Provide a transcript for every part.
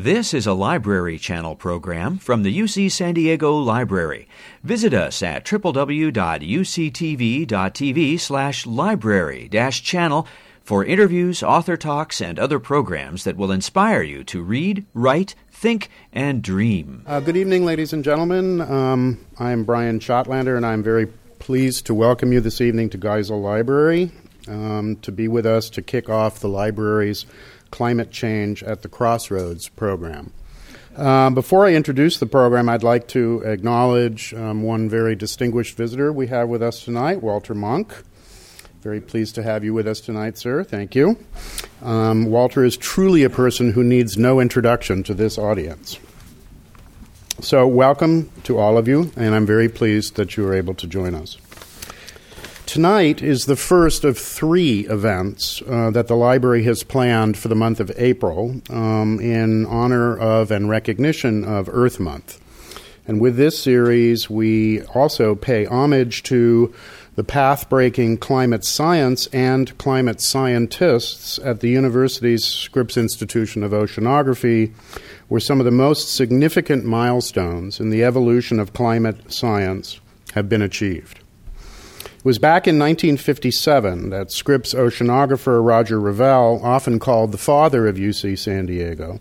This is a Library Channel program from the UC San Diego Library. Visit us at www.uctv.tv slash library dash channel for interviews, author talks, and other programs that will inspire you to read, write, think, and dream. Uh, good evening, ladies and gentlemen. Um, I'm Brian Schottlander, and I'm very pleased to welcome you this evening to Geisel Library um, to be with us to kick off the library's Climate Change at the Crossroads program. Um, before I introduce the program, I'd like to acknowledge um, one very distinguished visitor we have with us tonight, Walter Munk. Very pleased to have you with us tonight, sir. Thank you. Um, Walter is truly a person who needs no introduction to this audience. So, welcome to all of you, and I'm very pleased that you are able to join us. Tonight is the first of three events uh, that the library has planned for the month of April um, in honor of and recognition of Earth Month. And with this series, we also pay homage to the path breaking climate science and climate scientists at the university's Scripps Institution of Oceanography, where some of the most significant milestones in the evolution of climate science have been achieved. It was back in 1957 that Scripps oceanographer Roger Revelle, often called the father of UC San Diego,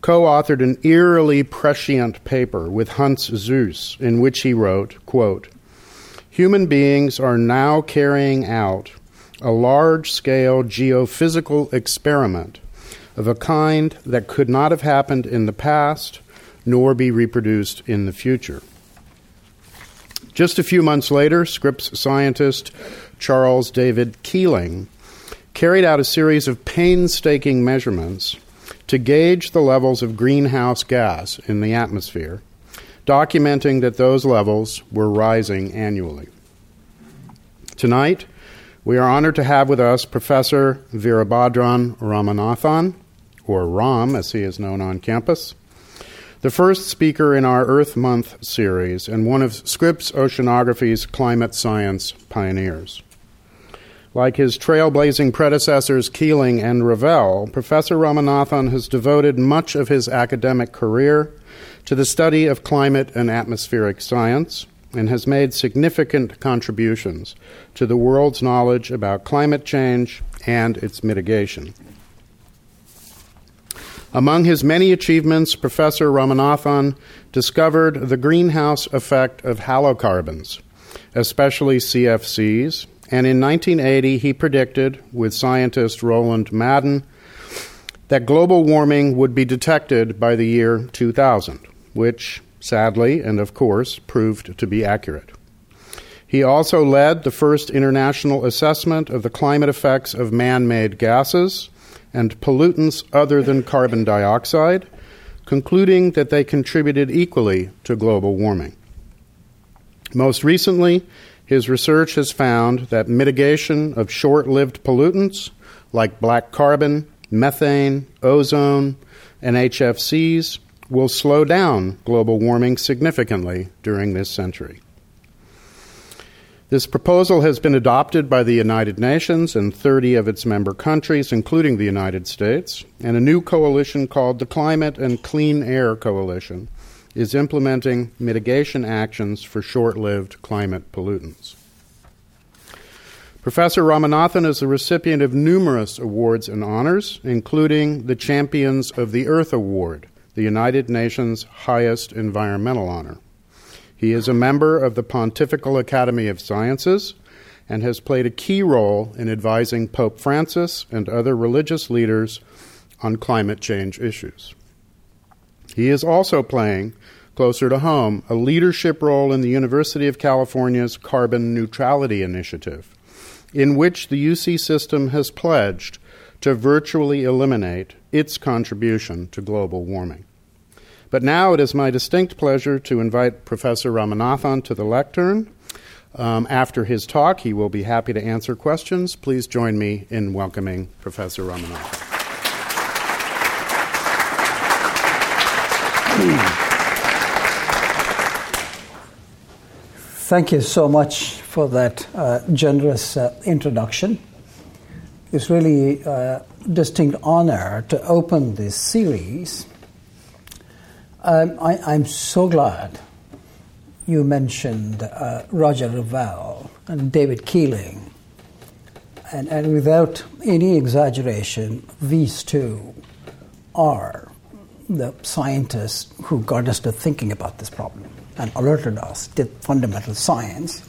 co authored an eerily prescient paper with Hans Suess in which he wrote, quote, Human beings are now carrying out a large scale geophysical experiment of a kind that could not have happened in the past nor be reproduced in the future. Just a few months later, Scripps scientist Charles David Keeling carried out a series of painstaking measurements to gauge the levels of greenhouse gas in the atmosphere, documenting that those levels were rising annually. Tonight, we are honored to have with us Professor Veerabhadran Ramanathan, or Ram as he is known on campus the first speaker in our Earth Month series and one of Scripps Oceanography's climate science pioneers. Like his trailblazing predecessors Keeling and Revelle, Professor Ramanathan has devoted much of his academic career to the study of climate and atmospheric science and has made significant contributions to the world's knowledge about climate change and its mitigation. Among his many achievements, Professor Ramanathan discovered the greenhouse effect of halocarbons, especially CFCs, and in 1980 he predicted, with scientist Roland Madden, that global warming would be detected by the year 2000, which, sadly and of course, proved to be accurate. He also led the first international assessment of the climate effects of man made gases and pollutants other than carbon dioxide, concluding that they contributed equally to global warming. Most recently, his research has found that mitigation of short lived pollutants like black carbon, methane, ozone, and HFCs will slow down global warming significantly during this century. This proposal has been adopted by the United Nations and 30 of its member countries, including the United States, and a new coalition called the Climate and Clean Air Coalition is implementing mitigation actions for short lived climate pollutants. Professor Ramanathan is the recipient of numerous awards and honors, including the Champions of the Earth Award, the United Nations' highest environmental honor. He is a member of the Pontifical Academy of Sciences and has played a key role in advising Pope Francis and other religious leaders on climate change issues. He is also playing, closer to home, a leadership role in the University of California's Carbon Neutrality Initiative, in which the UC system has pledged to virtually eliminate its contribution to global warming. But now it is my distinct pleasure to invite Professor Ramanathan to the lectern. Um, after his talk, he will be happy to answer questions. Please join me in welcoming Professor Ramanathan. Thank you so much for that uh, generous uh, introduction. It's really a distinct honor to open this series Um, I, am so glad you mentioned uh, Roger Revelle and David Keeling. And, and without any exaggeration, these two are the scientists who got us to thinking about this problem and alerted us to fundamental science.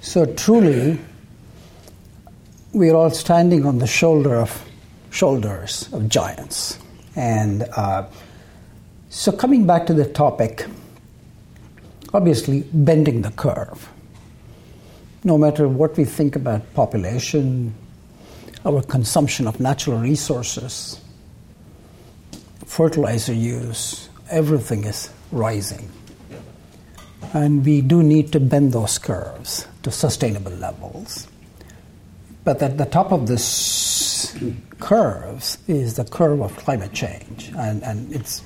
So truly, we are all standing on the shoulder of shoulders of giants. And uh, so, coming back to the topic, obviously bending the curve. No matter what we think about population, our consumption of natural resources, fertilizer use, everything is rising. And we do need to bend those curves to sustainable levels. But at the top of this curves is the curve of climate change, and, and it's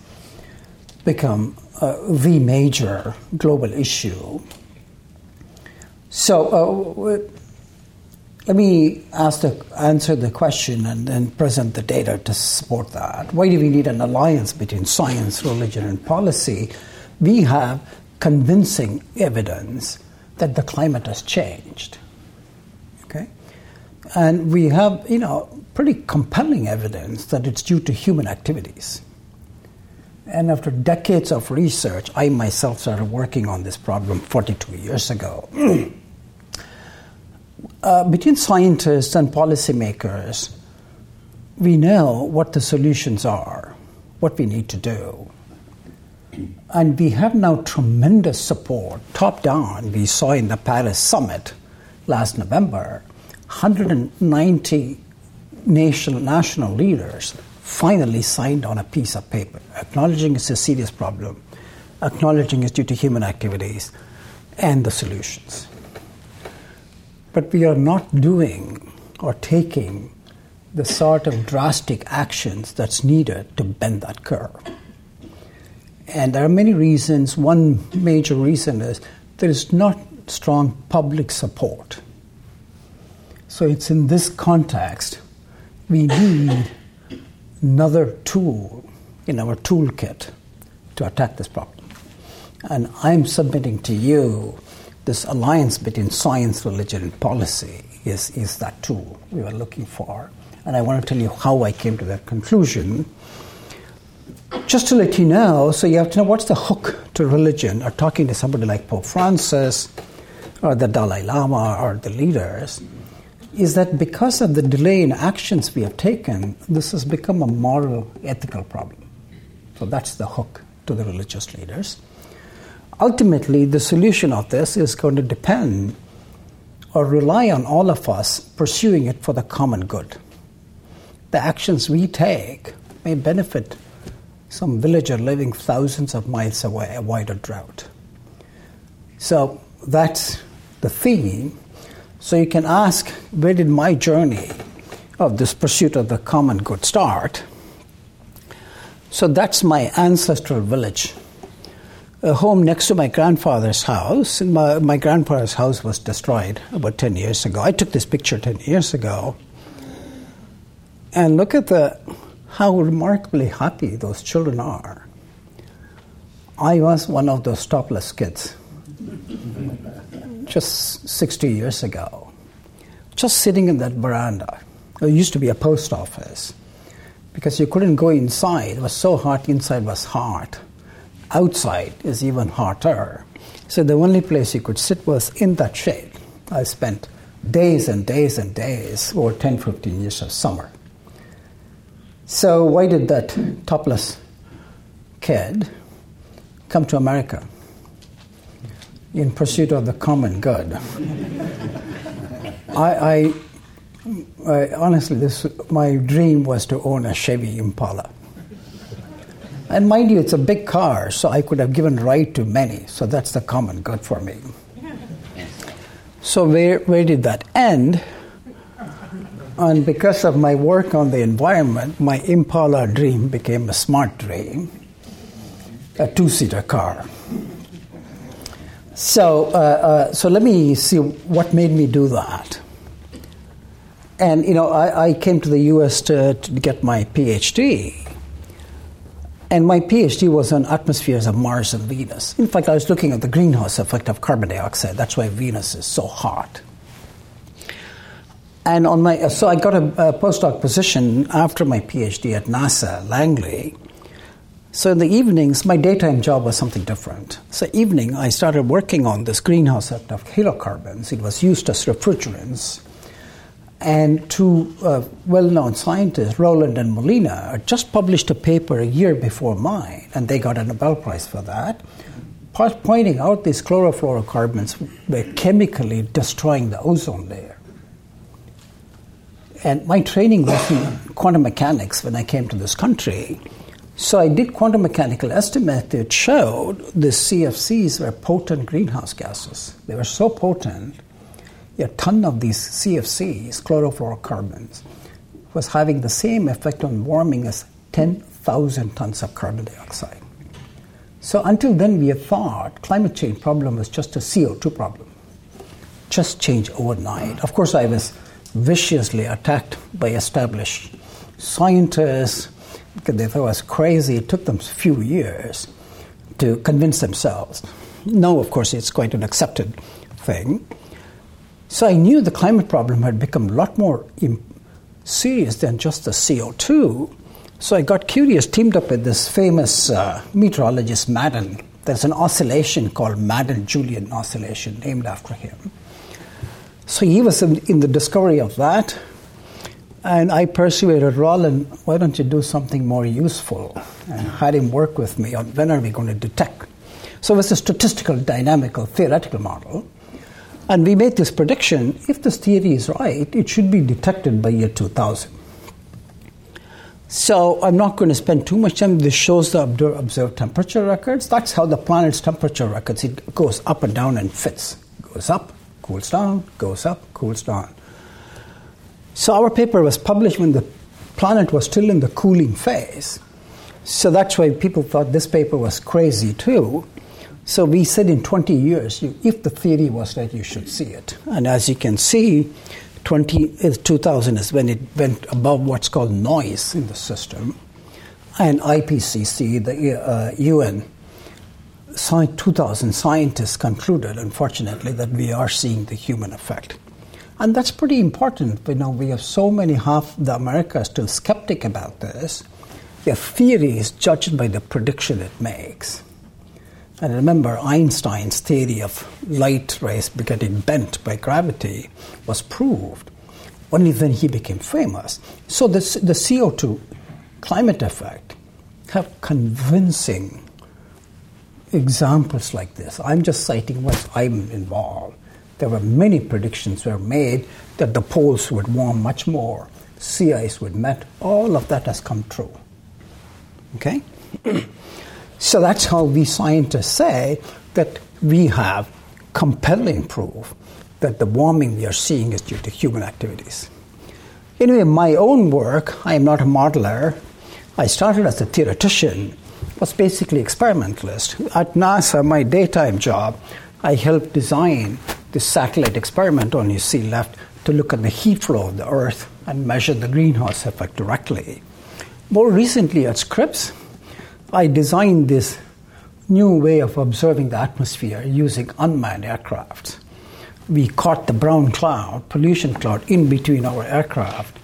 become uh, the major global issue. So, uh, let me the, answer the question and then present the data to support that. Why do we need an alliance between science, religion, and policy? We have convincing evidence that the climate has changed. Okay? And we have, you know, pretty compelling evidence that it's due to human activities. And after decades of research, I myself started working on this problem 42 years ago. uh, between scientists and policymakers, we know what the solutions are, what we need to do. And we have now tremendous support, top down. We saw in the Paris summit last November 190 nation, national leaders finally signed on a piece of paper, acknowledging it's a serious problem, acknowledging it's due to human activities, and the solutions. But we are not doing or taking the sort of drastic actions that's needed to bend that curve. And there are many reasons. One major reason is there is not strong public support. So it's in this context we need another tool in our toolkit to attack this problem. And I'm submitting to you this alliance between science, religion, and policy is, is that tool we were looking for. And I want to tell you how I came to that conclusion. Just to let you know, so you have to know what's the hook to religion, or talking to somebody like Pope Francis, or the Dalai Lama, or the leaders is that because of the delay in actions we have taken, this has become a moral, ethical problem. So that's the hook to the religious leaders. Ultimately, the solution of this is going to depend or rely on all of us pursuing it for the common good. The actions we take may benefit some villager living thousands of miles away, avoid a drought. So that's the theme so you can ask, where did my journey of this pursuit of the common good start? So that's my ancestral village, a home next to my grandfather's house. My, my grandfather's house was destroyed about 10 years ago. I took this picture 10 years ago. And look at the, how remarkably happy those children are. I was one of those topless kids just 60 years ago, just sitting in that veranda. It used to be a post office because you couldn't go inside. It was so hot, inside was hot. Outside is even hotter. So the only place you could sit was in that shade. I spent days and days and days, or 10, 15 years of summer. So, why did that topless kid come to America? In pursuit of the common good. I, I, I, honestly, this my dream was to own a Chevy Impala. And mind you, it's a big car, so I could have given ride to many. So that's the common good for me. So where where did that end? And because of my work on the environment, my Impala dream became a smart dream, a two-seater car. So, uh, uh, so let me see what made me do that. And you know, I, I came to the U.S. To, to, get my PhD, And my PhD was on atmospheres of Mars and Venus. In fact, I was looking at the greenhouse effect of carbon dioxide. That's why Venus is so hot. And on my, so I got a, a postdoc position after my PhD at NASA, Langley. So in the evenings, my daytime job was something different. So evening, I started working on this greenhouse effect of halocarbons. It was used as refrigerants. And two uh, well-known scientists, Rowland and Molina, just published a paper a year before mine, and they got a Nobel Prize for that, pointing out these chlorofluorocarbons were chemically destroying the ozone layer. And my training was in quantum mechanics when I came to this country. So I did quantum mechanical estimate that showed the CFCs were potent greenhouse gases. They were so potent, a ton of these CFCs, chlorofluorocarbons, was having the same effect on warming as 10,000 tons of carbon dioxide. So until then, we had thought climate change problem was just a CO2 problem, just change overnight. Of course, I was viciously attacked by established scientists they thought I was crazy. It took them a few years to convince themselves. Now, of course, it's quite an accepted thing. So I knew the climate problem had become a lot more serious than just the CO2. So I got curious, teamed up with this famous uh, meteorologist, Madden. There's an oscillation called Madden-Julian oscillation, named after him. So he was in, in the discovery of that. And I persuaded Roland, why don't you do something more useful? And had him work with me on when are we going to detect. So it was a statistical, dynamical, theoretical model. And we made this prediction if this theory is right, it should be detected by year 2000. So I'm not going to spend too much time. This shows the observed temperature records. That's how the planet's temperature records. It goes up and down and fits. Goes up, cools down, goes up, cools down. So our paper was published when the planet was still in the cooling phase. So that's why people thought this paper was crazy too. So we said in 20 years, you, if the theory was right, you should see it. And as you can see, 20, 2000 is when it went above what's called noise in the system. And IPCC, the uh, UN, 2000 scientists concluded, unfortunately, that we are seeing the human effect. And that's pretty important. You know, we have so many half the America is still skeptic about this. The theory is judged by the prediction it makes. And remember, Einstein's theory of light rays getting bent by gravity was proved only when he became famous. So the, the CO2 climate effect have convincing examples like this. I'm just citing what I'm involved. There were many predictions were made that the poles would warm much more, sea ice would melt. All of that has come true. Okay? So that's how we scientists say that we have compelling proof that the warming we are seeing is due to human activities. Anyway, my own work, I am not a modeler. I started as a theoretician, was basically experimentalist. At NASA, my daytime job, I helped design the satellite experiment on you see left to look at the heat flow of the Earth and measure the greenhouse effect directly. More recently at Scripps, I designed this new way of observing the atmosphere using unmanned aircraft. We caught the brown cloud, pollution cloud, in between our aircraft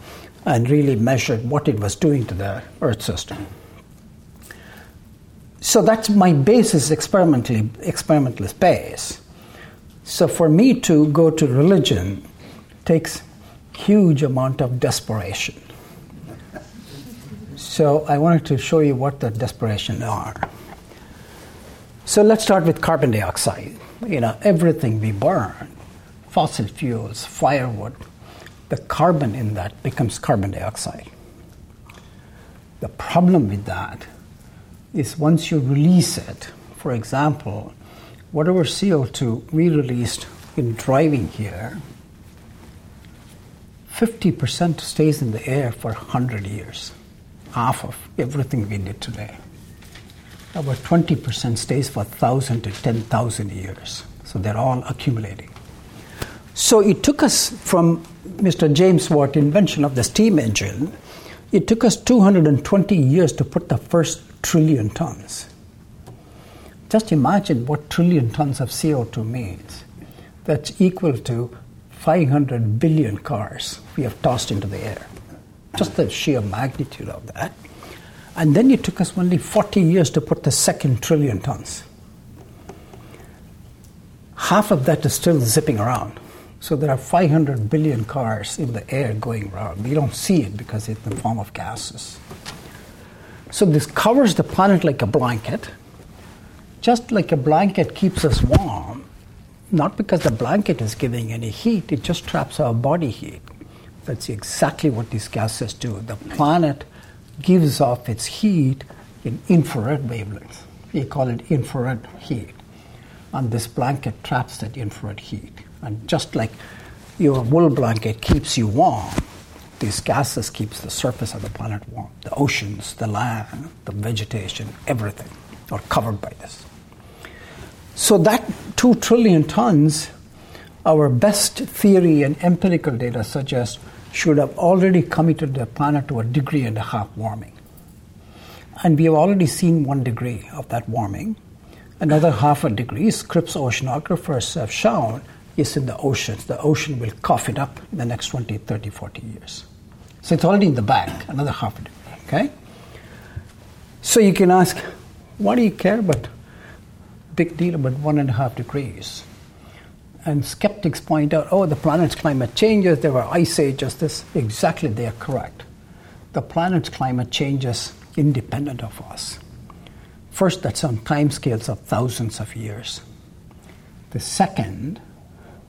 and really measured what it was doing to the Earth system. So that's my basis experimentally experimental base. So for me to go to religion takes huge amount of desperation. So I wanted to show you what the desperation are. So let's start with carbon dioxide. You know, everything we burn, fossil fuels, firewood, the carbon in that becomes carbon dioxide. The problem with that is once you release it, for example, whatever CO2 we released in driving here, 50% stays in the air for 100 years half of everything we did today. About 20% stays for 1,000 to 10,000 years. So they're all accumulating. So it took us from Mr. James Watt invention of the steam engine It took us 220 years to put the first trillion tons. Just imagine what trillion tons of CO2 means. That's equal to 500 billion cars we have tossed into the air. Just the sheer magnitude of that. And then it took us only 40 years to put the second trillion tons. Half of that is still zipping around. So there are 500 billion cars in the air going around. We don't see it because it's in the form of gases. So this covers the planet like a blanket. Just like a blanket keeps us warm, not because the blanket is giving any heat, it just traps our body heat. That's exactly what these gases do. The planet gives off its heat in infrared wavelengths. We call it infrared heat. And this blanket traps that infrared heat. And just like your wool blanket keeps you warm, these gases keeps the surface of the planet warm. The oceans, the land, the vegetation, everything are covered by this. So that 2 trillion tons, our best theory and empirical data suggest should have already committed the planet to a degree and a half warming. And we have already seen one degree of that warming. Another half a degree, Scripps oceanographers have shown, is in the oceans. The ocean will cough it up in the next 20, 30, 40 years. So it's already in the bank, another half a degree, okay? So you can ask, why do you care about big deal about one and a half degrees? And skeptics point out, oh, the planet's climate changes, there were ice ages, this. Exactly, they are correct. The planet's climate changes independent of us. First, that's on timescales of thousands of years. The second,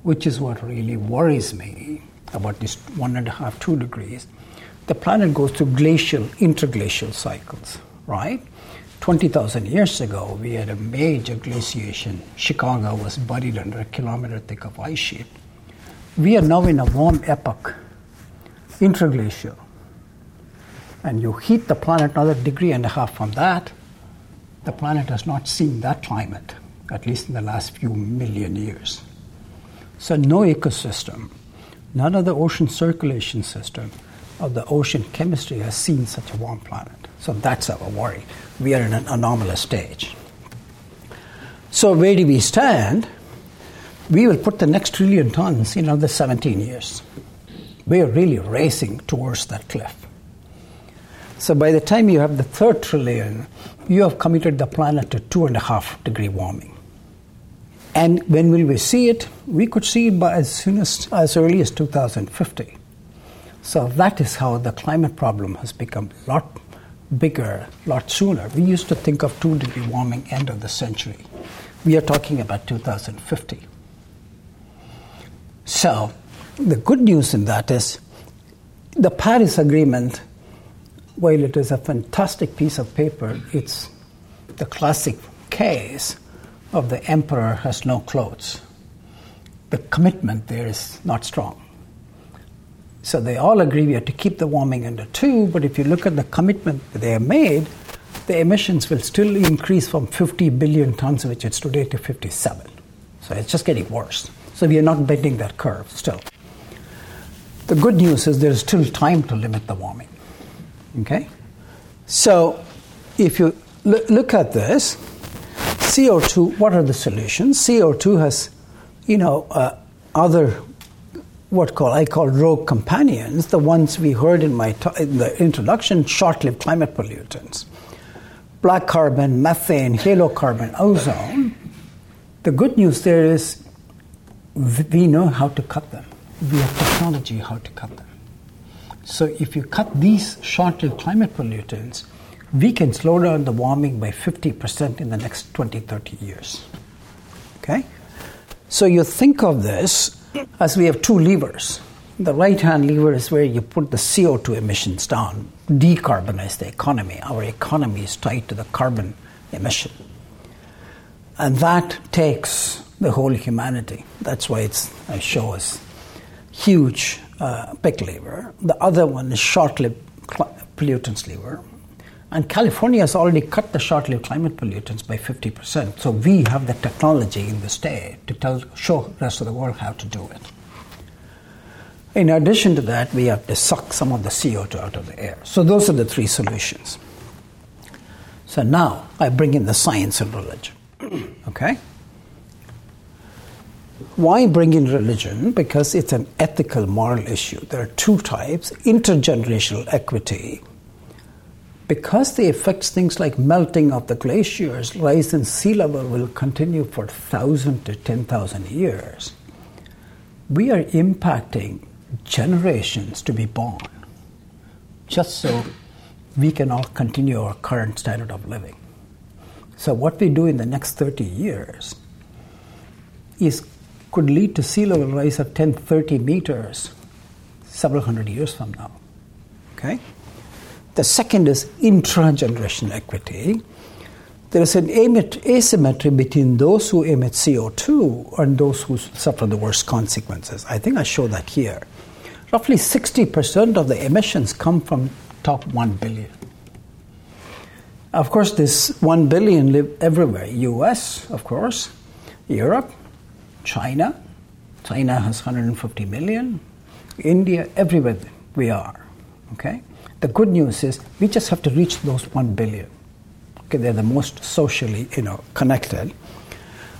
which is what really worries me about this one and a half, two degrees, the planet goes through glacial, interglacial cycles, right? 20,000 years ago, we had a major glaciation. Chicago was buried under a kilometer thick of ice sheet. We are now in a warm epoch, interglacial. And you heat the planet another degree and a half from that, the planet has not seen that climate, at least in the last few million years. So, no ecosystem, none of the ocean circulation system of the ocean chemistry has seen such a warm planet. So, that's our worry. We are in an anomalous stage. So, where do we stand? We will put the next trillion tons in another 17 years. We are really racing towards that cliff. So, by the time you have the third trillion, you have committed the planet to two and a half degree warming. And when will we see it? We could see it by as soon as as early as 2050. So that is how the climate problem has become a lot bigger, a lot sooner. We used to think of two degree warming end of the century. We are talking about 2050. So the good news in that is the Paris Agreement, while it is a fantastic piece of paper, it's the classic case of the emperor has no clothes. The commitment there is not strong. So they all agree we have to keep the warming under two, but if you look at the commitment they have made, the emissions will still increase from 50 billion tons, which it's today, to 57. So it's just getting worse. So we are not bending that curve still. The good news is there is still time to limit the warming. Okay? So if you look at this, CO2, what are the solutions? CO2 has, you know, uh, other what call I call rogue companions, the ones we heard in my t- in the introduction, short-lived climate pollutants, black carbon, methane, halocarbon, ozone. The good news there is we know how to cut them. We have technology how to cut them. So if you cut these short-lived climate pollutants, we can slow down the warming by 50% in the next 20, 30 years. Okay? So you think of this as we have two levers. The right hand lever is where you put the CO2 emissions down, decarbonize the economy. Our economy is tied to the carbon emission. And that takes the whole humanity. That's why it's, I show us huge uh, big lever. The other one is short lived pollutants lever. And California has already cut the short lived climate pollutants by 50%. So we have the technology in the state to tell, show the rest of the world how to do it. In addition to that, we have to suck some of the CO2 out of the air. So those are the three solutions. So now I bring in the science and religion. okay? Why bring in religion? Because it's an ethical, moral issue. There are two types intergenerational equity. Because they affect things like melting of the glaciers, rise in sea level will continue for 1,000 to 10,000 years. We are impacting generations to be born just so we can all continue our current standard of living. So, what we do in the next 30 years is could lead to sea level rise of 10, 30 meters several hundred years from now. Okay? The second is intragenerational equity. There is an asymmetry between those who emit CO2 and those who suffer the worst consequences. I think I show that here. Roughly 60% of the emissions come from top 1 billion. Of course, this 1 billion live everywhere. US, of course, Europe, China. China has 150 million. India, everywhere we are. Okay? The good news is we just have to reach those 1 billion. Okay, they're the most socially, you know, connected.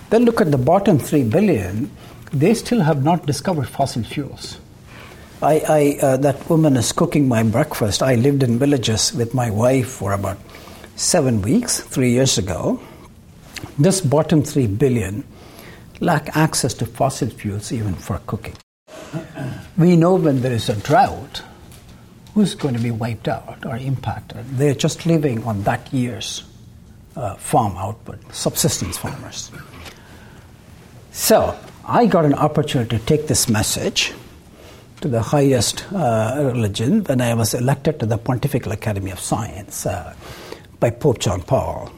Then look at the bottom 3 billion. They still have not discovered fossil fuels. I, I uh, that woman is cooking my breakfast. I lived in villages with my wife for about seven weeks, three years ago. This bottom three billion lack access to fossil fuels even for cooking. We know when there is a drought, who's going to be wiped out or impacted? They're just living on that year's uh, farm output, subsistence farmers. So I got an opportunity to take this message to the highest uh, religion when I was elected to the Pontifical Academy of Science uh, by Pope John Paul.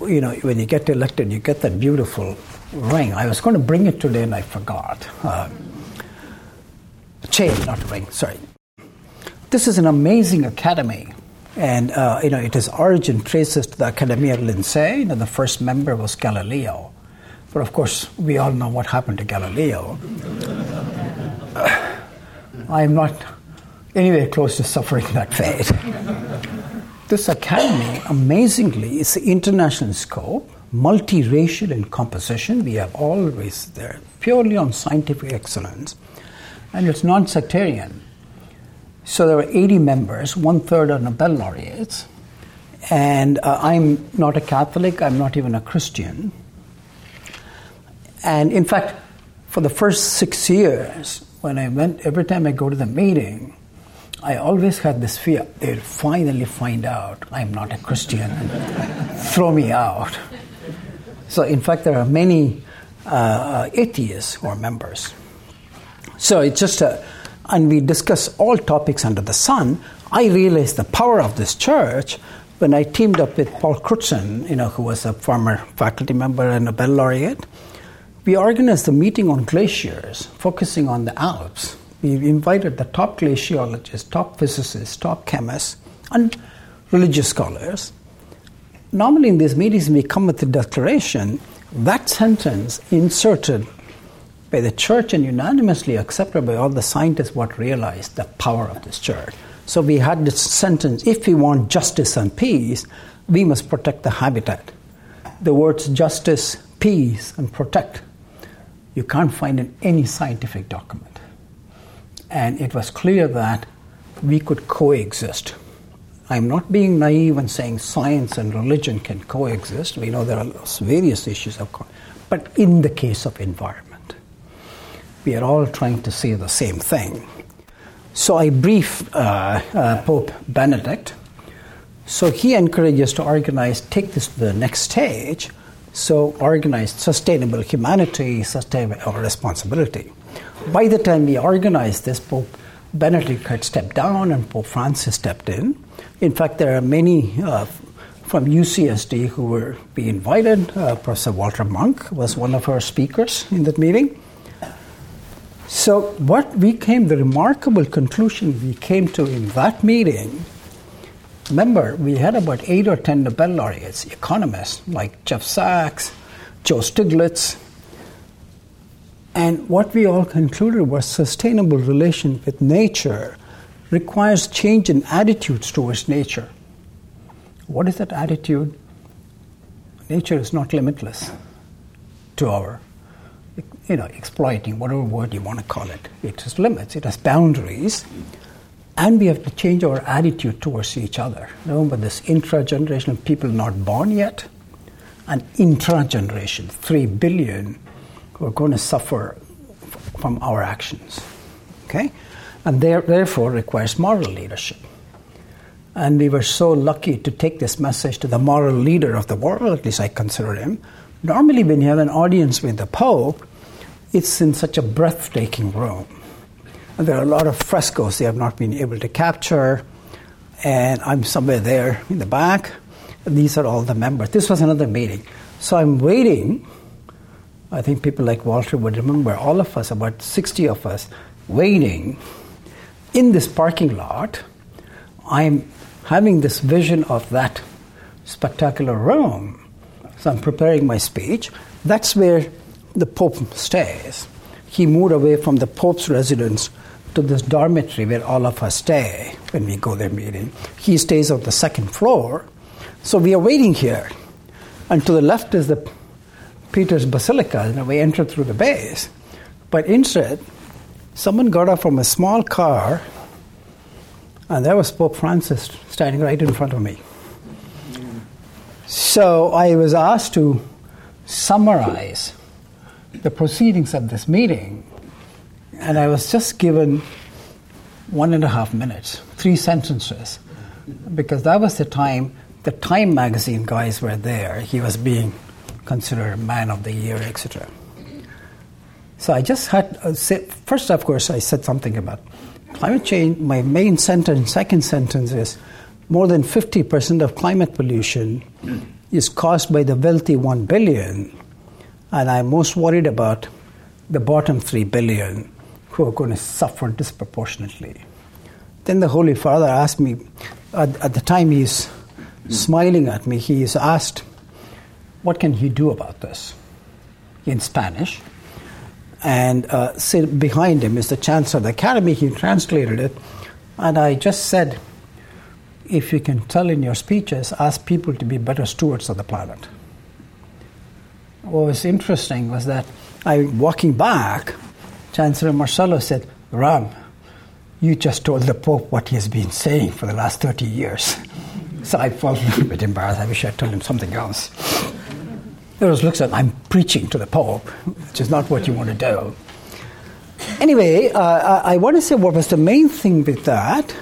You know, when you get elected, you get that beautiful ring. I was going to bring it today and I forgot. Uh, chain, not ring, sorry. This is an amazing academy. And uh, you know, it has origin traces to the Accademia Lincei. Know, the first member was Galileo, but of course, we all know what happened to Galileo. I am not anywhere close to suffering that fate. this academy, amazingly, is international scope, multiracial in composition. We have always there, purely on scientific excellence, and it's non sectarian. So there are 80 members, one third are Nobel laureates, and uh, I'm not a Catholic, I'm not even a Christian. And in fact, for the first six years, when I went, every time I go to the meeting, I always had this fear they'll finally find out I'm not a Christian and throw me out. So, in fact, there are many uh, atheists who are members. So, it's just a, and we discuss all topics under the sun. I realized the power of this church when I teamed up with Paul Crutzen, you know, who was a former faculty member and Nobel laureate we organized a meeting on glaciers, focusing on the Alps. We invited the top glaciologists, top physicists, top chemists, and religious scholars. Normally, in these meetings, we come with a declaration. That sentence inserted by the church and unanimously accepted by all the scientists what realized the power of this church. So we had this sentence if we want justice and peace, we must protect the habitat. The words justice, peace, and protect you can't find in any scientific document. And it was clear that we could coexist. I'm not being naive and saying science and religion can coexist. We know there are various issues of, co- but in the case of environment, we are all trying to say the same thing. So I brief uh, uh, Pope Benedict. So he encourages to organize, take this to the next stage so, organized sustainable humanity, sustainable responsibility. By the time we organized this, Pope Benedict had stepped down and Pope Francis stepped in. In fact, there are many uh, from UCSD who were being invited. Uh, Professor Walter Munk was one of our speakers in that meeting. So, what we came, the remarkable conclusion we came to in that meeting Remember, we had about eight or ten Nobel laureates, economists like Jeff Sachs, Joe Stiglitz. And what we all concluded was sustainable relation with nature requires change in attitudes towards nature. What is that attitude? Nature is not limitless to our, you know, exploiting, whatever word you want to call it. It has limits, it has boundaries, and we have to change our attitude towards each other. Remember this intra-generational people not born yet, and intra-generation, three billion, who are going to suffer from our actions. Okay? And there, therefore requires moral leadership. And we were so lucky to take this message to the moral leader of the world, at least I consider him. Normally, when you have an audience with the Pope, it's in such a breathtaking room. And there are a lot of frescoes they have not been able to capture. And I'm somewhere there in the back. These are all the members. This was another meeting. So I'm waiting. I think people like Walter would remember all of us, about 60 of us, waiting in this parking lot. I'm having this vision of that spectacular room. So I'm preparing my speech. That's where the Pope stays. He moved away from the Pope's residence to this dormitory where all of us stay when we go there meeting. He stays on the second floor. So we are waiting here. And to the left is the Peter's Basilica, and we enter through the base. But instead, someone got up from a small car and there was Pope Francis standing right in front of me. So I was asked to summarize the proceedings of this meeting, and I was just given one and a half minutes, three sentences, because that was the time the Time magazine guys were there. He was being considered man of the year, etc. So I just had, uh, first, of course, I said something about Climate change, my main sentence, second sentence is more than 50% of climate pollution is caused by the wealthy 1 billion, and I'm most worried about the bottom 3 billion who are going to suffer disproportionately. Then the Holy Father asked me, at, at the time he's smiling at me, he is asked, What can he do about this? in Spanish and uh, behind him is the chancellor of the academy. He translated it, and I just said, if you can tell in your speeches, ask people to be better stewards of the planet. What was interesting was that I, walking back, Chancellor Marcelo said, Ram, you just told the Pope what he has been saying for the last 30 years. So I felt a little bit embarrassed. I wish I told him something else. It was looks like I'm preaching to the Pope, which is not what you want to do. Anyway, uh, I, I want to say what was the main thing with that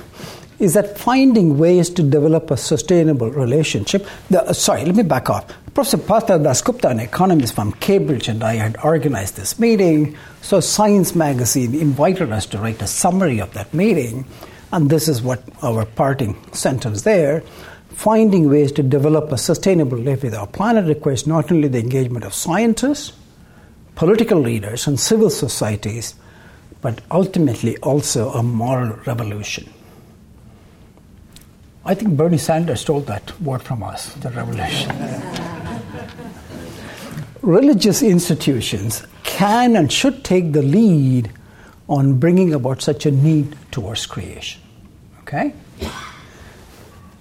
is that finding ways to develop a sustainable relationship. The, uh, sorry, let me back up. Professor Partha Dasgupta, an economist from Cambridge, and I had organized this meeting. So Science magazine invited us to write a summary of that meeting, and this is what our parting sentence there finding ways to develop a sustainable life with our planet requires not only the engagement of scientists, political leaders, and civil societies, but ultimately also a moral revolution. I think Bernie Sanders stole that word from us, the revolution. Religious institutions can and should take the lead on bringing about such a need towards creation. Okay?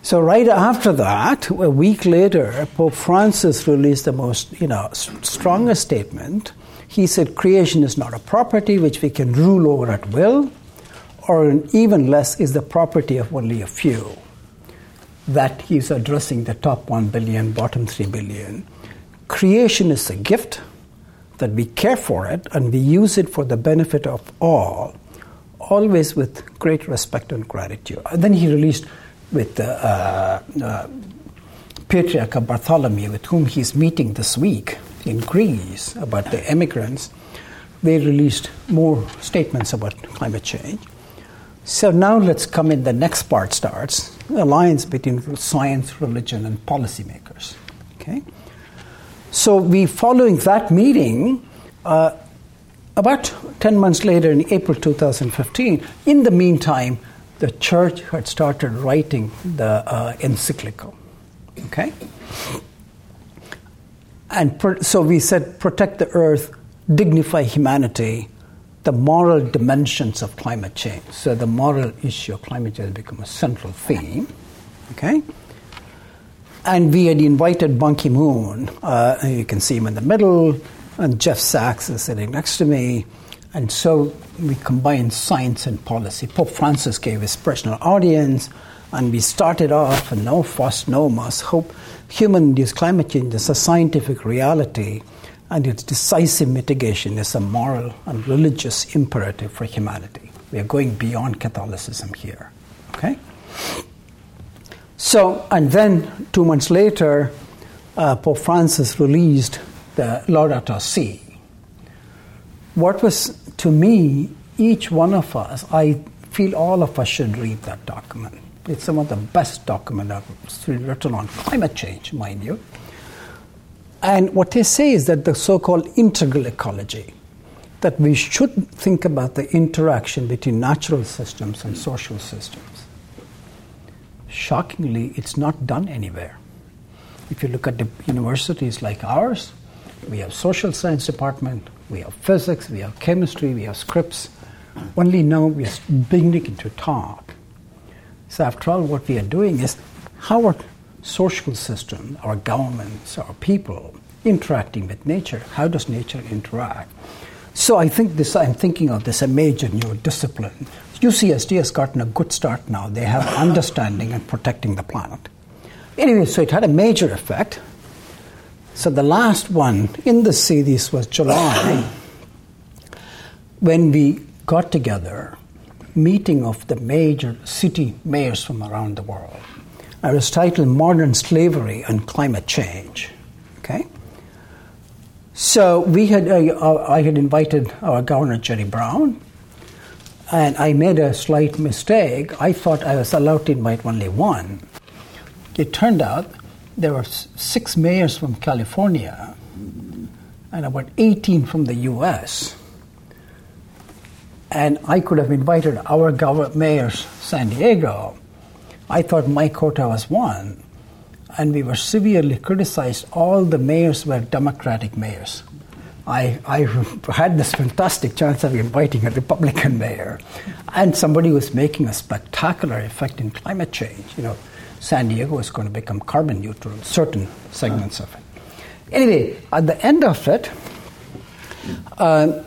So right after that, a week later, Pope Francis released the most, you know, strongest statement. He said creation is not a property which we can rule over at will, or even less is the property of only a few. That he's addressing the top 1 billion, bottom 3 billion. Creation is a gift that we care for it and we use it for the benefit of all, always with great respect and gratitude. And then he released with uh, uh, Patriarch Bartholomew, with whom he's meeting this week in Greece about the immigrants, they released more statements about climate change. So now let's come in, the next part starts alliance between science, religion, and policymakers. Okay? So we, following that meeting, uh, about 10 months later in April 2015, in the meantime, the church had started writing the uh, encyclical. Okay? And pro- so we said, protect the earth, dignify humanity, the moral dimensions of climate change. So the moral issue of climate change has become a central theme. Okay? And we had invited Ban Ki moon. Uh, you can see him in the middle, and Jeff Sachs is sitting next to me. And so we combined science and policy. Pope Francis gave his personal audience, and we started off no fuss, no muss. Hope human induced climate change is a scientific reality, and its decisive mitigation is a moral and religious imperative for humanity. We are going beyond Catholicism here. Okay? So, and then two months later, uh, Pope Francis released the Laudato Si. What was, to me, each one of us, I feel all of us should read that document. It's some of the best document ever written on climate change, mind you. And what they say is that the so called integral ecology, that we should think about the interaction between natural systems and social systems shockingly, it's not done anywhere. If you look at the universities like ours, we have social science department, we have physics, we have chemistry, we have Scripps. Only now we are beginning to talk. So after all, what we are doing is how our social system, our governments, our people interacting with nature. How does nature interact? So I think this. I'm thinking of this a major new discipline UCSD has gotten a good start now. They have understanding and protecting the planet. Anyway, so it had a major effect. So the last one in the series was July, when we got together, meeting of the major city mayors from around the world. It was titled Modern Slavery and Climate Change. Okay? So we had, uh, I had invited our governor, Jerry Brown, and I made a slight mistake. I thought I was allowed to invite only one. It turned out there were six mayors from California and about 18 from the US. And I could have invited our government mayors, San Diego. I thought my quota was one. And we were severely criticized. All the mayors were Democratic mayors. I, I had this fantastic chance of inviting a Republican mayor and somebody was making a spectacular effect in climate change. You know, San Diego is going to become carbon neutral, certain segments of it. Anyway, at the end of it, uh,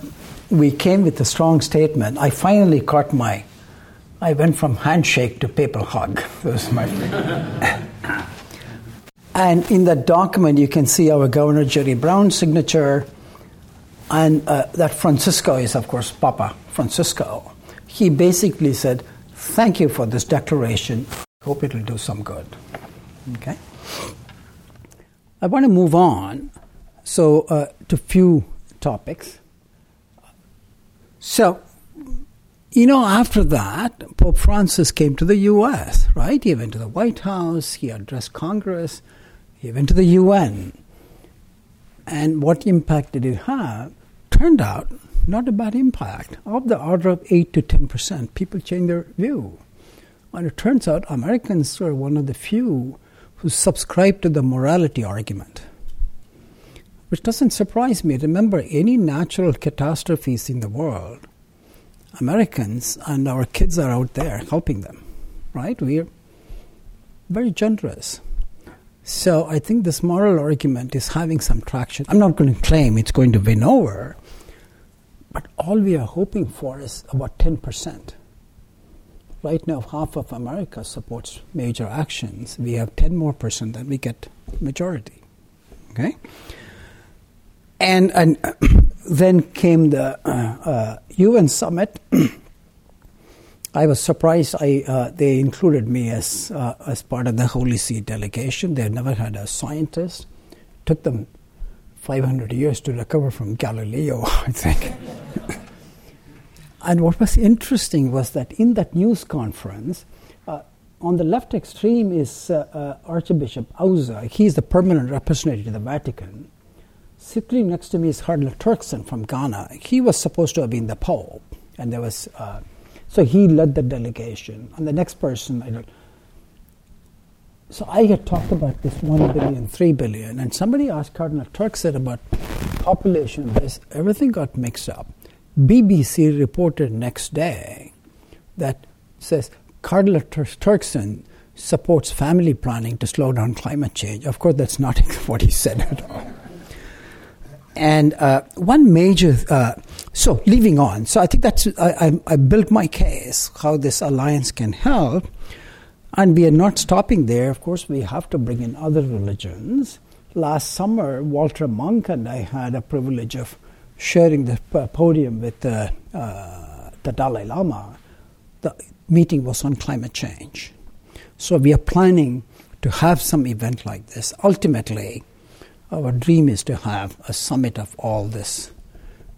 we came with a strong statement. I finally caught my, I went from handshake to paper hug. That was my. and in that document, you can see our Governor Jerry Brown's signature and uh, that Francisco is, of course, Papa Francisco. He basically said, Thank you for this declaration. Hope it will do some good. Okay? I want to move on so uh, to a few topics. So, you know, after that, Pope Francis came to the U.S., right? He went to the White House, he addressed Congress, he went to the UN. And what impact did it have? turned out not a bad impact. Of the order of 8 to 10 percent, people change their view. And it turns out Americans were one of the few who subscribed to the morality argument. Which doesn't surprise me. Remember, any natural catastrophes in the world, Americans and our kids are out there helping them, right? We're very generous. So I think this moral argument is having some traction. I'm not going to claim it's going to win over, but all we are hoping for is about 10%. Right now, half of America supports major actions. We have 10 more percent that we get majority. Okay? And, and then came the uh, uh, UN summit. I was surprised I, uh, they included me as, uh, as part of the Holy See delegation. They never had a scientist. Took them 500 years to recover from Galileo, I think. and what was interesting was that in that news conference, uh, on the left extreme is uh, uh, Archbishop Auza. He's the permanent representative to the Vatican. Sitting next to me is Cardinal Turkson from Ghana. He was supposed to have been the Pope, and there was uh, so he led the delegation. And the next person, I don't, so I had talked about this 1 billion, 3 billion, and somebody asked Cardinal Turkson about population this, everything got mixed up. BBC reported next day that says Cardinal Turkson supports family planning to slow down climate change. Of course, that's not what he said at all. And uh, one major, uh, so leaving on, so I think that's, I, I, I, built my case how this alliance can help. And we are not stopping there. Of course, we have to bring in other religions. Last summer, Walter Munk and I had a privilege of sharing the podium with uh, the Dalai Lama. The meeting was on climate change. So we are planning to have some event like this. Ultimately, our dream is to have a summit of all these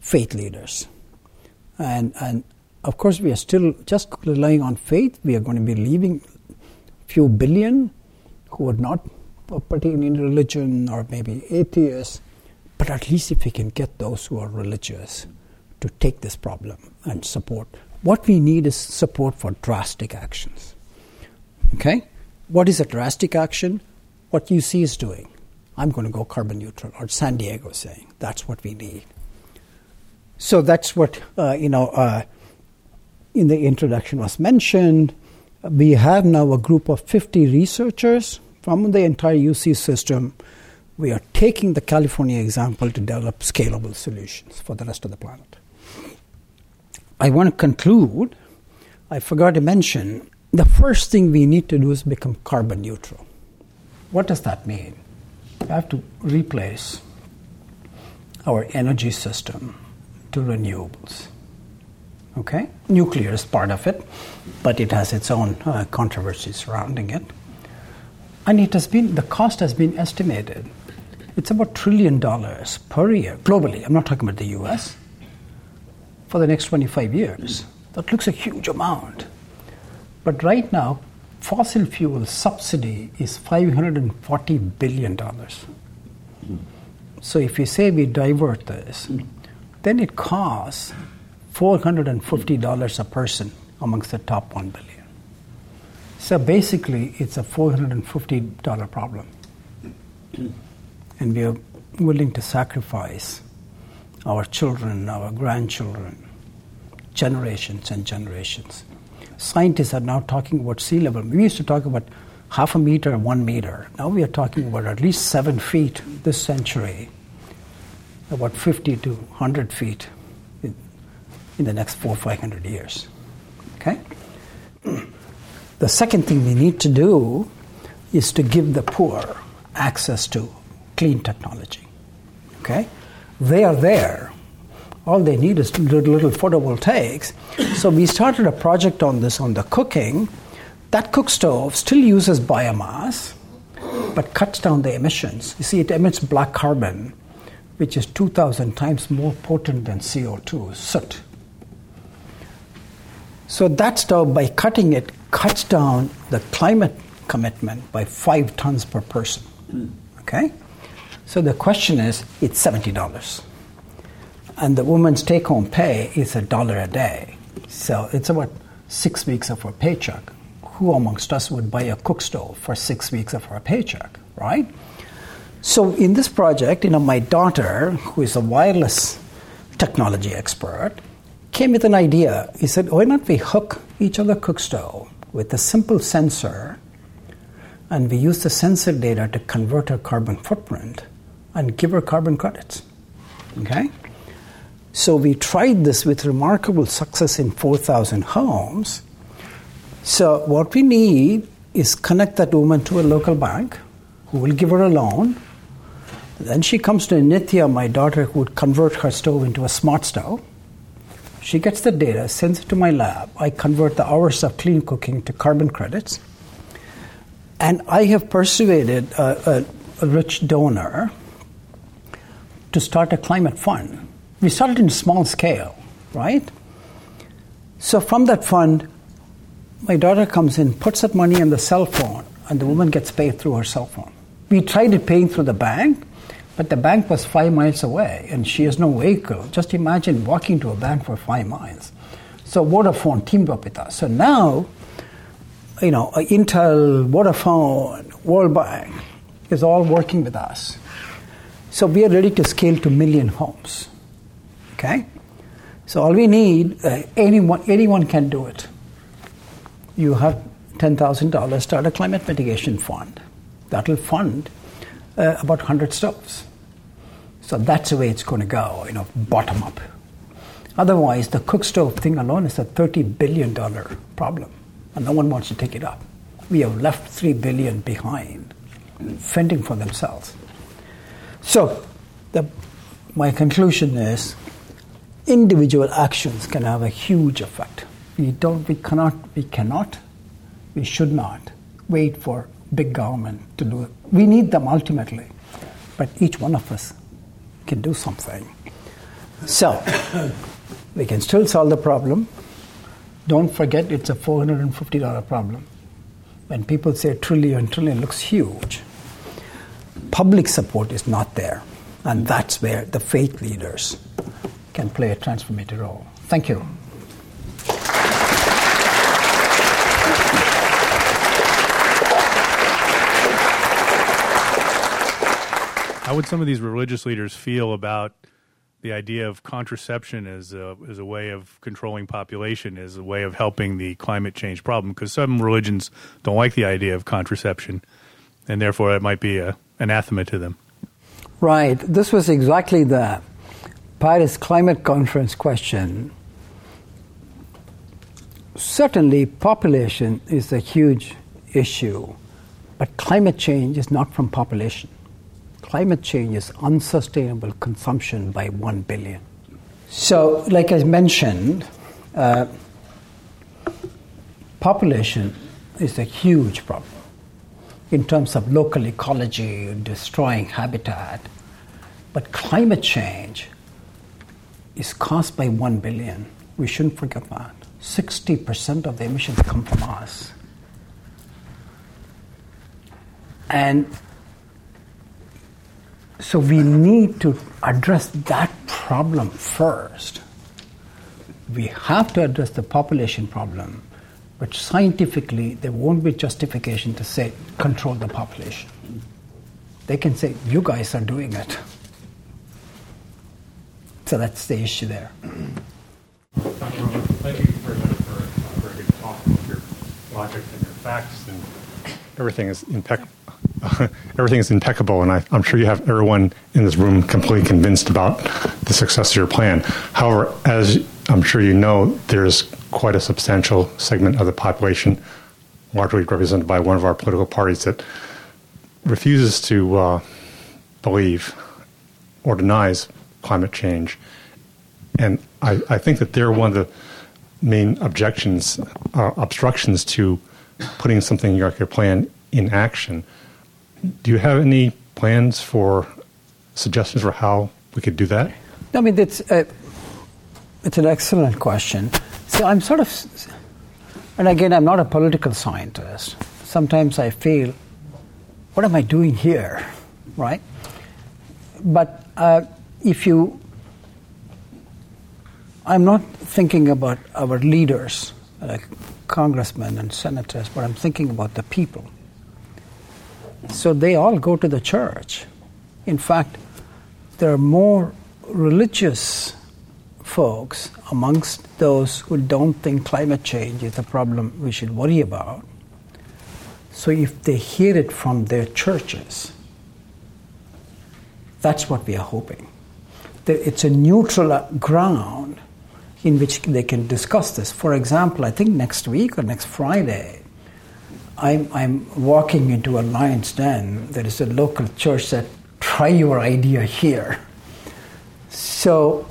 faith leaders. And, and of course, we are still just relying on faith. We are going to be leaving few billion who are not particularly in religion or maybe atheists. But at least if we can get those who are religious to take this problem and support. What we need is support for drastic actions. Okay? What is a drastic action? What UC is doing. I'm going to go carbon neutral, or San Diego saying that's what we need. So that's what, uh, you know, uh, in the introduction was mentioned. We have now a group of 50 researchers from the entire UC system. We are taking the California example to develop scalable solutions for the rest of the planet. I want to conclude. I forgot to mention the first thing we need to do is become carbon neutral. What does that mean? We have to replace our energy system to renewables. Okay? Nuclear is part of it, but it has its own uh, controversy surrounding it. And it has been, the cost has been estimated. It's about trillion dollars per year globally. I'm not talking about the US. For the next 25 years. That looks a huge amount. But right now, fossil fuel subsidy is $540 billion. So if we say we divert this, then it costs $450 a person amongst the top 1 billion. So basically, it's a $450 problem. And we are willing to sacrifice our children, our grandchildren, generations and generations scientists are now talking about sea level. We used to talk about half a meter, one meter. Now we are talking about at least seven feet this century, about 50 to 100 feet in, in the next four, 500 years. Okay? The second thing we need to do is to give the poor access to clean technology. Okay? They are there all they need is little, photovoltaics. So we started a project on this on the cooking. That cook stove still uses biomass, but cuts down the emissions. You see, it emits black carbon, which is 2,000 times more potent than CO2, soot. So that stove, by cutting it, cuts down the climate commitment by five tons per person. Okay? So the question is, it's $70 and the woman's take home pay is a dollar a day. So it's about six weeks of her paycheck. Who amongst us would buy a cook stove for six weeks of her paycheck, right? So in this project, you know, my daughter, who is a wireless technology expert, came with an idea. He said, why not we hook each other cook stove with a simple sensor and we use the sensor data to convert her carbon footprint and give her carbon credits. Okay? So we tried this with remarkable success in 4,000 homes. So what we need is connect that woman to a local bank who will give her a loan. Then she comes to Nithya, my daughter, who would convert her stove into a smart stove. She gets the data, sends it to my lab. I convert the hours of clean cooking to carbon credits. And I have persuaded a, a, a rich donor to start a climate fund we started in small scale, right? So from that fund, my daughter comes in, puts that money in the cell phone, and the woman gets paid through her cell phone. We tried it paying through the bank, but the bank was five miles away, and she has no vehicle. Just imagine walking to a bank for five miles. So Vodafone teamed up with us. So now, you know, uh, Intel, Vodafone, World Bank is all working with us So we are ready to scale to million homes. Okay? So all we need, uh, anyone, anyone can do it. You have $10,000, start a climate mitigation fund. That will fund uh, about 100 stoves. So that's the way it's going to go, you know, bottom up. Otherwise, the cook stove thing alone is a $30 billion problem, and no one wants to take it up. We have left 3 billion behind, fending for themselves. So, the, my conclusion is individual actions can have a huge effect. We, don't, we, cannot, we cannot, we should not wait for big government to do it. We need them ultimately, but each one of us can do something. So, we can still solve the problem. Don't forget it's a $450 problem. When people say trillion, trillion looks huge. Public support is not there. And that's where the faith leaders can play a transformative role. Thank you. How would some of these religious leaders feel about the idea of contraception as a, as a way of controlling population, as a way of helping the climate change problem? Because some religions don't like the idea of contraception, and therefore it might be a, anathema to them. Right. This was exactly the Paris Climate Conference question. Certainly, population is a huge issue, but climate change is not from population climate change is unsustainable consumption by 1 billion. So, like I mentioned, uh, population is a huge problem in terms of local ecology, destroying habitat. But climate change is caused by 1 billion. We shouldn't forget that. 60% of the emissions come from us. And so we need to address that problem first. We have to address the population problem, but scientifically, there won't be justification to say control the population. They can say, you guys are doing it. So that's the issue there. Thank you very much for a very good talk with your logic and your facts. And everything is impeccable everything is impeccable, and I, am sure you have everyone in this room completely convinced about the success of your plan. However, as I'm sure you know, there's quite a substantial segment of the population, largely represented by one of our political parties, that refuses to uh, believe or denies climate change. And I, I, think that they're one of the main objections, uh, obstructions to putting something like your plan in action do you have any plans for suggestions for how we could do that? I mean, it's, uh, it's an excellent question. So I'm sort of, and again, I'm not a political scientist. Sometimes I feel, what am I doing here, right? But uh, if you, I'm not thinking about our leaders, like congressmen and senators, but I'm thinking about the people. So they all go to the church. In fact, there are more religious folks amongst those who don't think climate change is a problem we should worry about. So if they hear it from their churches, that's what we are hoping. It's a neutral ground in which they can discuss this. For example, I think next week or next Friday, I'm, I'm walking into a lion's den. There is a local church that try your idea here. So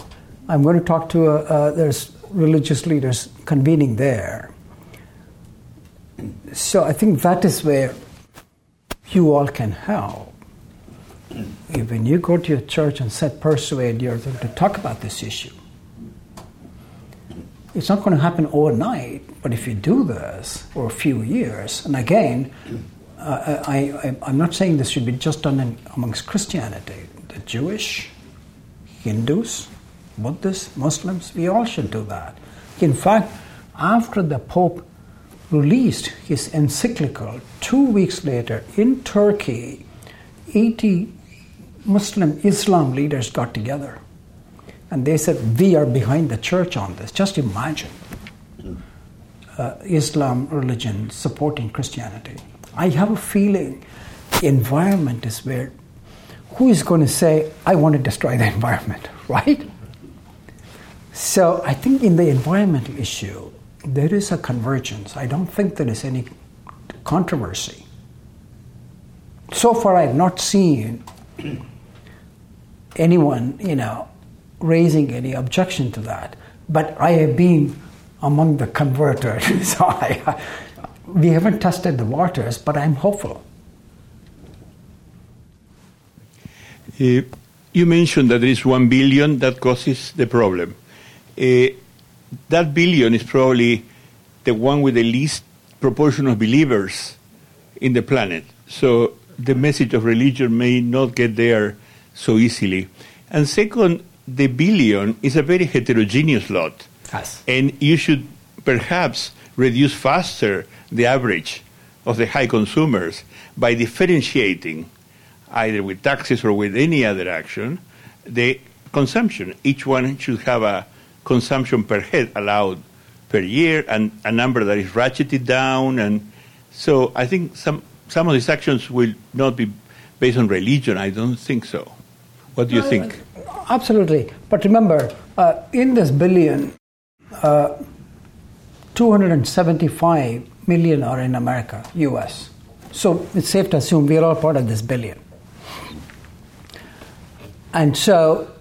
I'm going to talk to a, uh, there's religious leaders convening there. So I think that is where you all can help. When you go to your church and set persuade your to talk about this issue, it's not going to happen overnight, but if you do this for a few years, and again, I, am not saying this should be just done in, amongst Christianity. The Jewish, Hindus, Buddhists, Muslims, we all should do that. In fact, after the Pope released his encyclical, two weeks later in Turkey, 80 Muslim Islam leaders got together and they said, We are behind the church on this. Just imagine uh, Islam religion supporting Christianity. I have a feeling the environment is where who is going to say, I want to destroy the environment, right? So I think in the environmental issue, there is a convergence. I don't think there is any controversy. So far, I have not seen anyone, you know, raising any objection to that. But I have been among the converters. so I, we haven't tested the waters, but I'm hopeful. Uh, you mentioned that there is one billion that causes the problem. Uh, that billion is probably the one with the least proportion of believers in the planet. So the message of religion may not get there so easily. And second, the billion is a very heterogeneous lot. Yes. And you should perhaps reduce faster the average of the high consumers by differentiating, either with taxes or with any other action, the consumption. Each one should have a consumption per head allowed per year and a number that is ratcheted down. And so I think some, some of these actions will not be based on religion. I don't think so. What do you think? Absolutely. But remember, uh, in this billion, uh, 275 million are in America, US. So it's safe to assume we are all part of this billion. And so,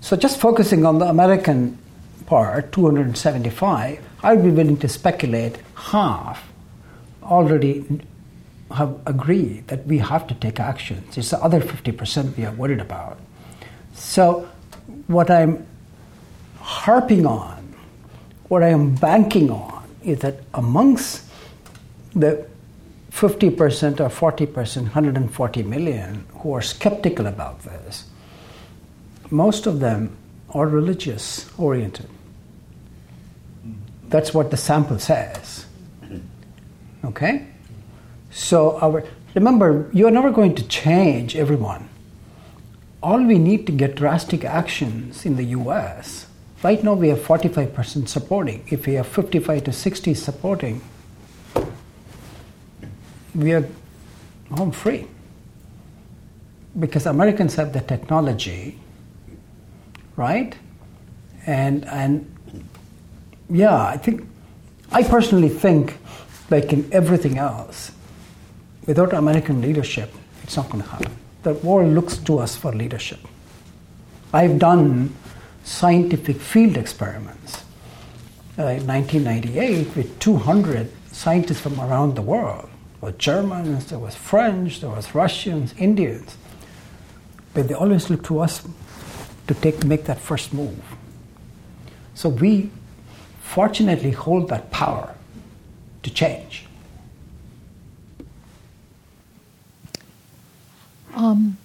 so just focusing on the American part, 275, I'd be willing to speculate half already have agreed that we have to take actions. It's the other 50% we are worried about. So, what I'm harping on, what I am banking on, is that amongst the 50% or 40%, 140 million who are skeptical about this, most of them are religious oriented. That's what the sample says. Okay? So our remember, you're never going to change everyone. All we need to get drastic actions in the US. Right now we have 45% supporting. If we have 55 to 60 supporting, we are home free. Because Americans have the technology, right? And and yeah, I think I personally think like in everything else, without American leadership, it's not going to happen. The world looks to us for leadership. I've done scientific field experiments uh, in 1998 with 200 scientists from around the world. There were Germans, there was French, there was Russians, Indians. But they always look to us to take, make that first move. So we fortunately hold that power to change. Um,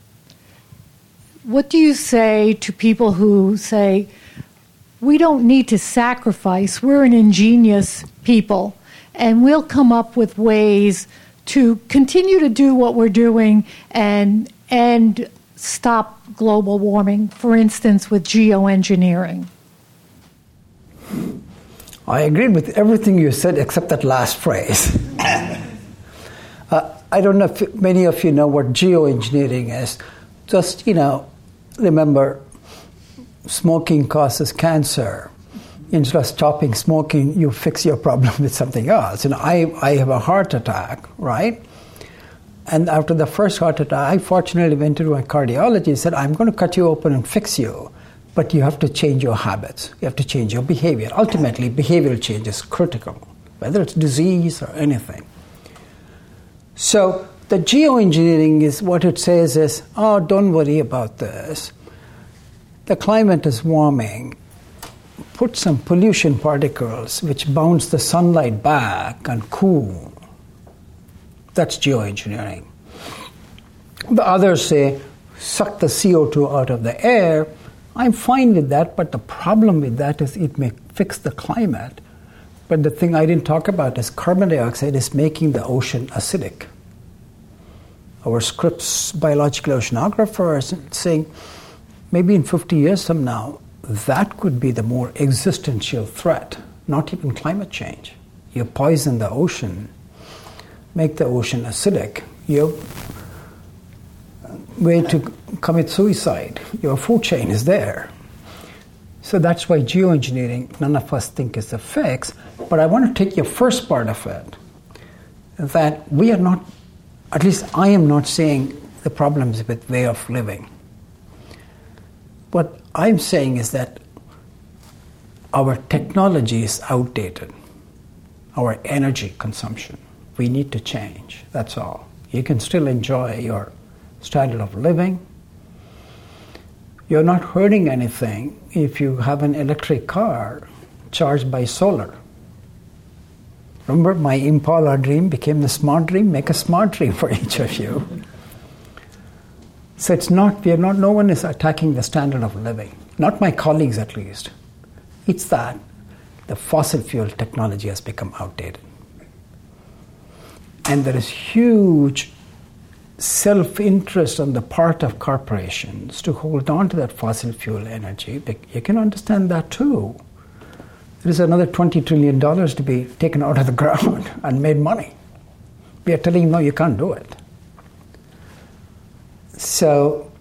what do you say to people who say, we don't need to sacrifice, we're an ingenious people, and we'll come up with ways to continue to do what we're doing and, and stop global warming, for instance, with geoengineering? I agree with everything you said except that last phrase. uh, I don't know if many of you know what geoengineering is. Just, you know, remember smoking causes cancer. Instead of stopping smoking, you fix your problem with something else. You know, I, I have a heart attack, right? And after the first heart attack, I fortunately went to my cardiologist and said, I'm going to cut you open and fix you but you have to change your habits. You have to change your behavior. Ultimately, behavioral change is critical, whether it's disease or anything. So, the geoengineering is what it says is, oh, don't worry about this. The climate is warming. Put some pollution particles which bounce the sunlight back and cool. That's geoengineering. The others say, suck the CO2 out of the air I'm fine with that, but the problem with that is it may fix the climate. But the thing I didn't talk about is carbon dioxide is making the ocean acidic. our Scripps biological oceanographers, saying maybe in 50 years from now, that could be the more existential threat, not even climate change. You poison the ocean, make the ocean acidic. You're way to commit suicide. Your food chain is there. So that's why geoengineering, none of us think is a fix. But I want to take your first part of it that we are not, at least I am not saying the problems with way of living. What I'm saying is that our technology is outdated, our energy consumption. We need to change, that's all. You can still enjoy your standard of living. You're not hurting anything if you have an electric car charged by solar. Remember, my Impala dream became the smart dream. Make a smart dream for each of you. So it's not, we are not, no one is attacking the standard of living. Not my colleagues, at least. It's that the fossil fuel technology has become outdated. And there is huge self interest on the part of corporations to hold on to that fossil fuel energy. You can understand that too. There is another $20 trillion to be taken out of the ground and made money. We are telling you, no, you can't do it. So,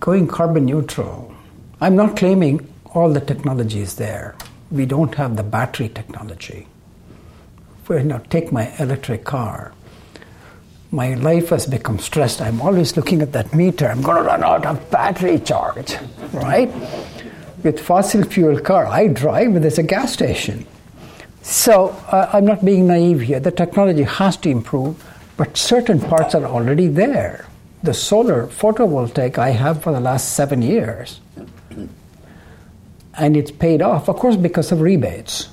going carbon neutral, I'm not claiming all the technology is there. We don't have the battery technology. For, you know, take my electric car my life has become stressed. I'm always looking at that meter. I'm going to run out of battery charge, right? With fossil fuel car, I drive, there's a gas station. So uh, I'm not being naive here. The technology has to improve, but certain parts are already there. The solar photovoltaic I have for the last seven years. And it's paid off, of course, because of rebates.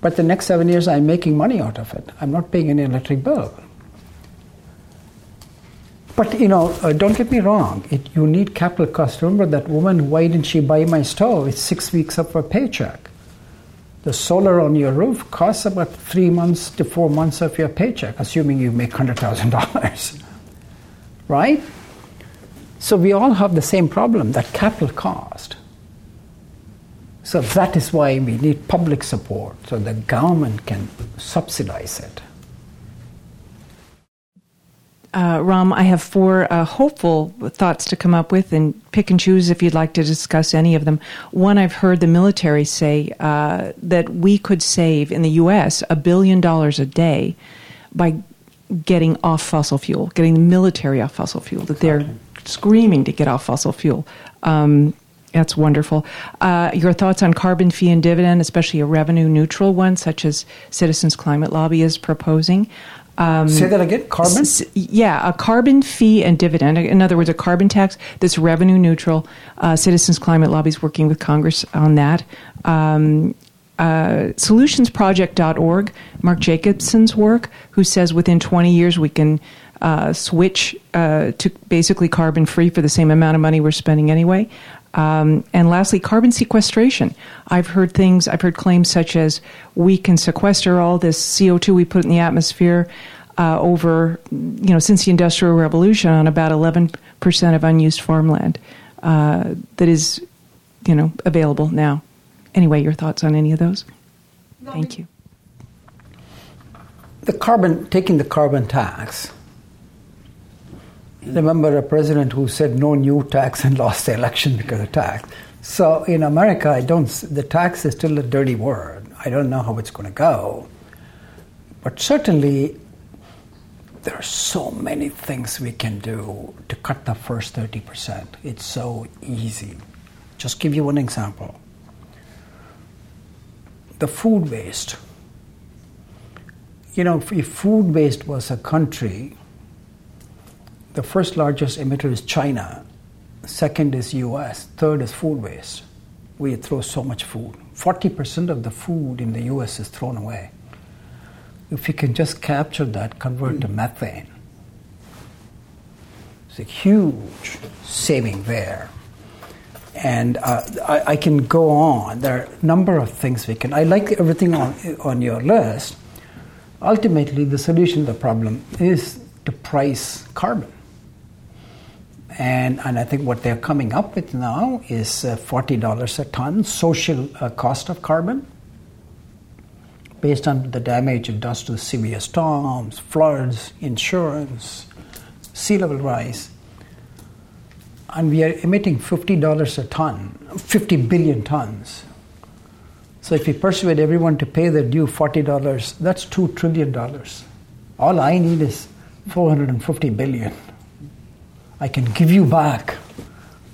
But the next seven years, I'm making money out of it. I'm not paying any electric bill. But you know, uh, don't get me wrong. It, you need capital cost. Remember that woman? Why didn't she buy my stove? It's six weeks of her paycheck. The solar on your roof costs about three months to four months of your paycheck, assuming you make hundred thousand dollars. right? So we all have the same problem: that capital cost. So that is why we need public support, so the government can subsidize it uh, Ram, I have four uh, hopeful thoughts to come up with, and pick and choose if you'd like to discuss any of them. One, I've heard the military say uh, that we could save in the U.S. a billion dollars a day by getting off fossil fuel, getting the military off fossil fuel. That they're screaming to get off fossil fuel. Um, that's wonderful. Uh, your thoughts on carbon fee and dividend, especially a revenue neutral one, such as Citizens Climate Lobby is proposing. Um, Say that again. Carbon. S- yeah, a carbon fee and dividend. In other words, a carbon tax that's revenue neutral. Uh, Citizens Climate Lobby is working with Congress on that. Um, uh, solutionsproject.org, Mark Jacobson's work, who says within 20 years we can uh, switch uh, to basically carbon free for the same amount of money we're spending anyway. Um, and lastly, carbon sequestration. I've heard things, I've heard claims such as we can sequester all this CO2 we put in the atmosphere uh, over, you know, since the Industrial Revolution on about 11% of unused farmland uh, that is, you know, available now. Anyway, your thoughts on any of those? Thank you. The carbon, taking the carbon tax remember a president who said no new tax and lost the election because of tax. So in America, I don't. The tax is still a dirty word. I don't know how it's going to go, but certainly there are so many things we can do to cut the first thirty percent. It's so easy. Just give you one example. The food waste. You know, if food waste was a country, the first largest emitter is China, second is US, third is food waste. We throw so much food. 40% of the food in the US is thrown away. If we can just capture that, convert to methane, it's a huge saving there. And uh, I, I, can go on. There are a number of things we can. I like everything on, on your list. Ultimately, the solution to the problem is to price carbon. And, and I think what they're coming up with now is uh, $40 a ton social uh, cost of carbon based on the damage it does to severe storms, floods, insurance, sea level rise. And we are emitting $50 a ton, 50 billion tons. So if we persuade everyone to pay their due $40, that's $2 trillion. All I need is 450 billion. I can give you back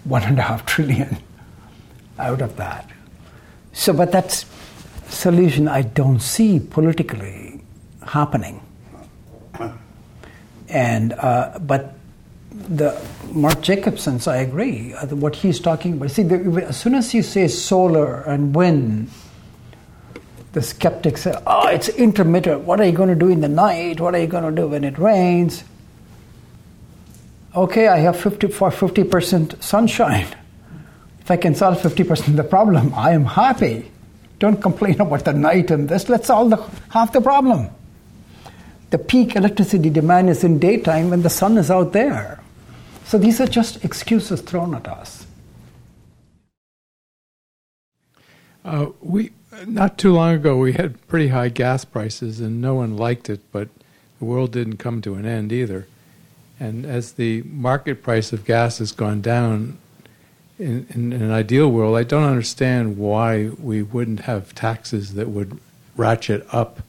one and a half trillion out of that. So, but that's solution I don't see politically happening. And uh, but the Mark Jacobson's, I agree. Uh, what he's talking about. See, the, as soon as you say solar and wind, the skeptics say, "Oh, it's intermittent. What are you going to do in the night? What are you going to do when it rains?" Okay, I have 50 for 50% sunshine. If I can solve 50% of the problem, I am happy. Don't complain about the night and this. Let's solve the, half the problem. The peak electricity demand is in daytime when the sun is out there. So these are just excuses thrown at us. Uh, we not too long ago we had pretty high gas prices and no one liked it, but the world didn't come to an end either. And as the market price of gas has gone down, in, in, an ideal world, I don't understand why we wouldn't have taxes that would ratchet up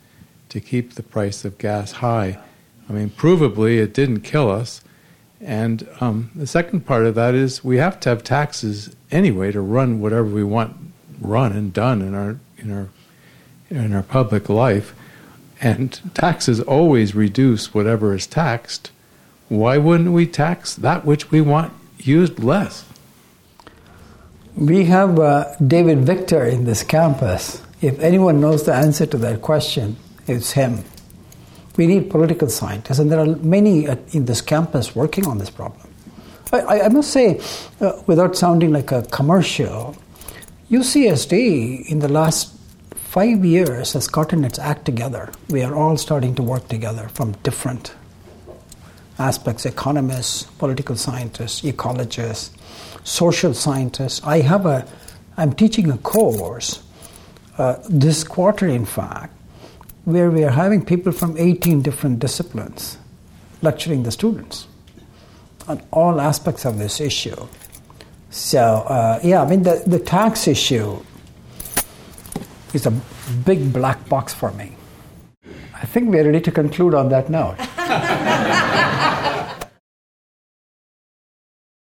to keep the price of gas high. I mean, provably, it didn't kill us. And um, the second part of that is we have to have taxes anyway to run whatever we want run and done in our in our in our public life. And taxes always reduce whatever is taxed. Why wouldn't we tax that which we want used less? We have uh, David Victor in this campus. If anyone knows the answer to that question, it's him. We need political scientists, and there are many in this campus working on this problem. I, I must say, uh, without sounding like a commercial, UCSD in the last five years has gotten its act together. We are all starting to work together from different aspects economists, political scientists, ecologists, social scientists. I have a, I'm teaching a course uh, this quarter, in fact, where we are having people from 18 different disciplines lecturing the students on all aspects of this issue. So, uh, yeah, I mean, the, the tax issue is a big black box for me. I think we're ready to conclude on that note.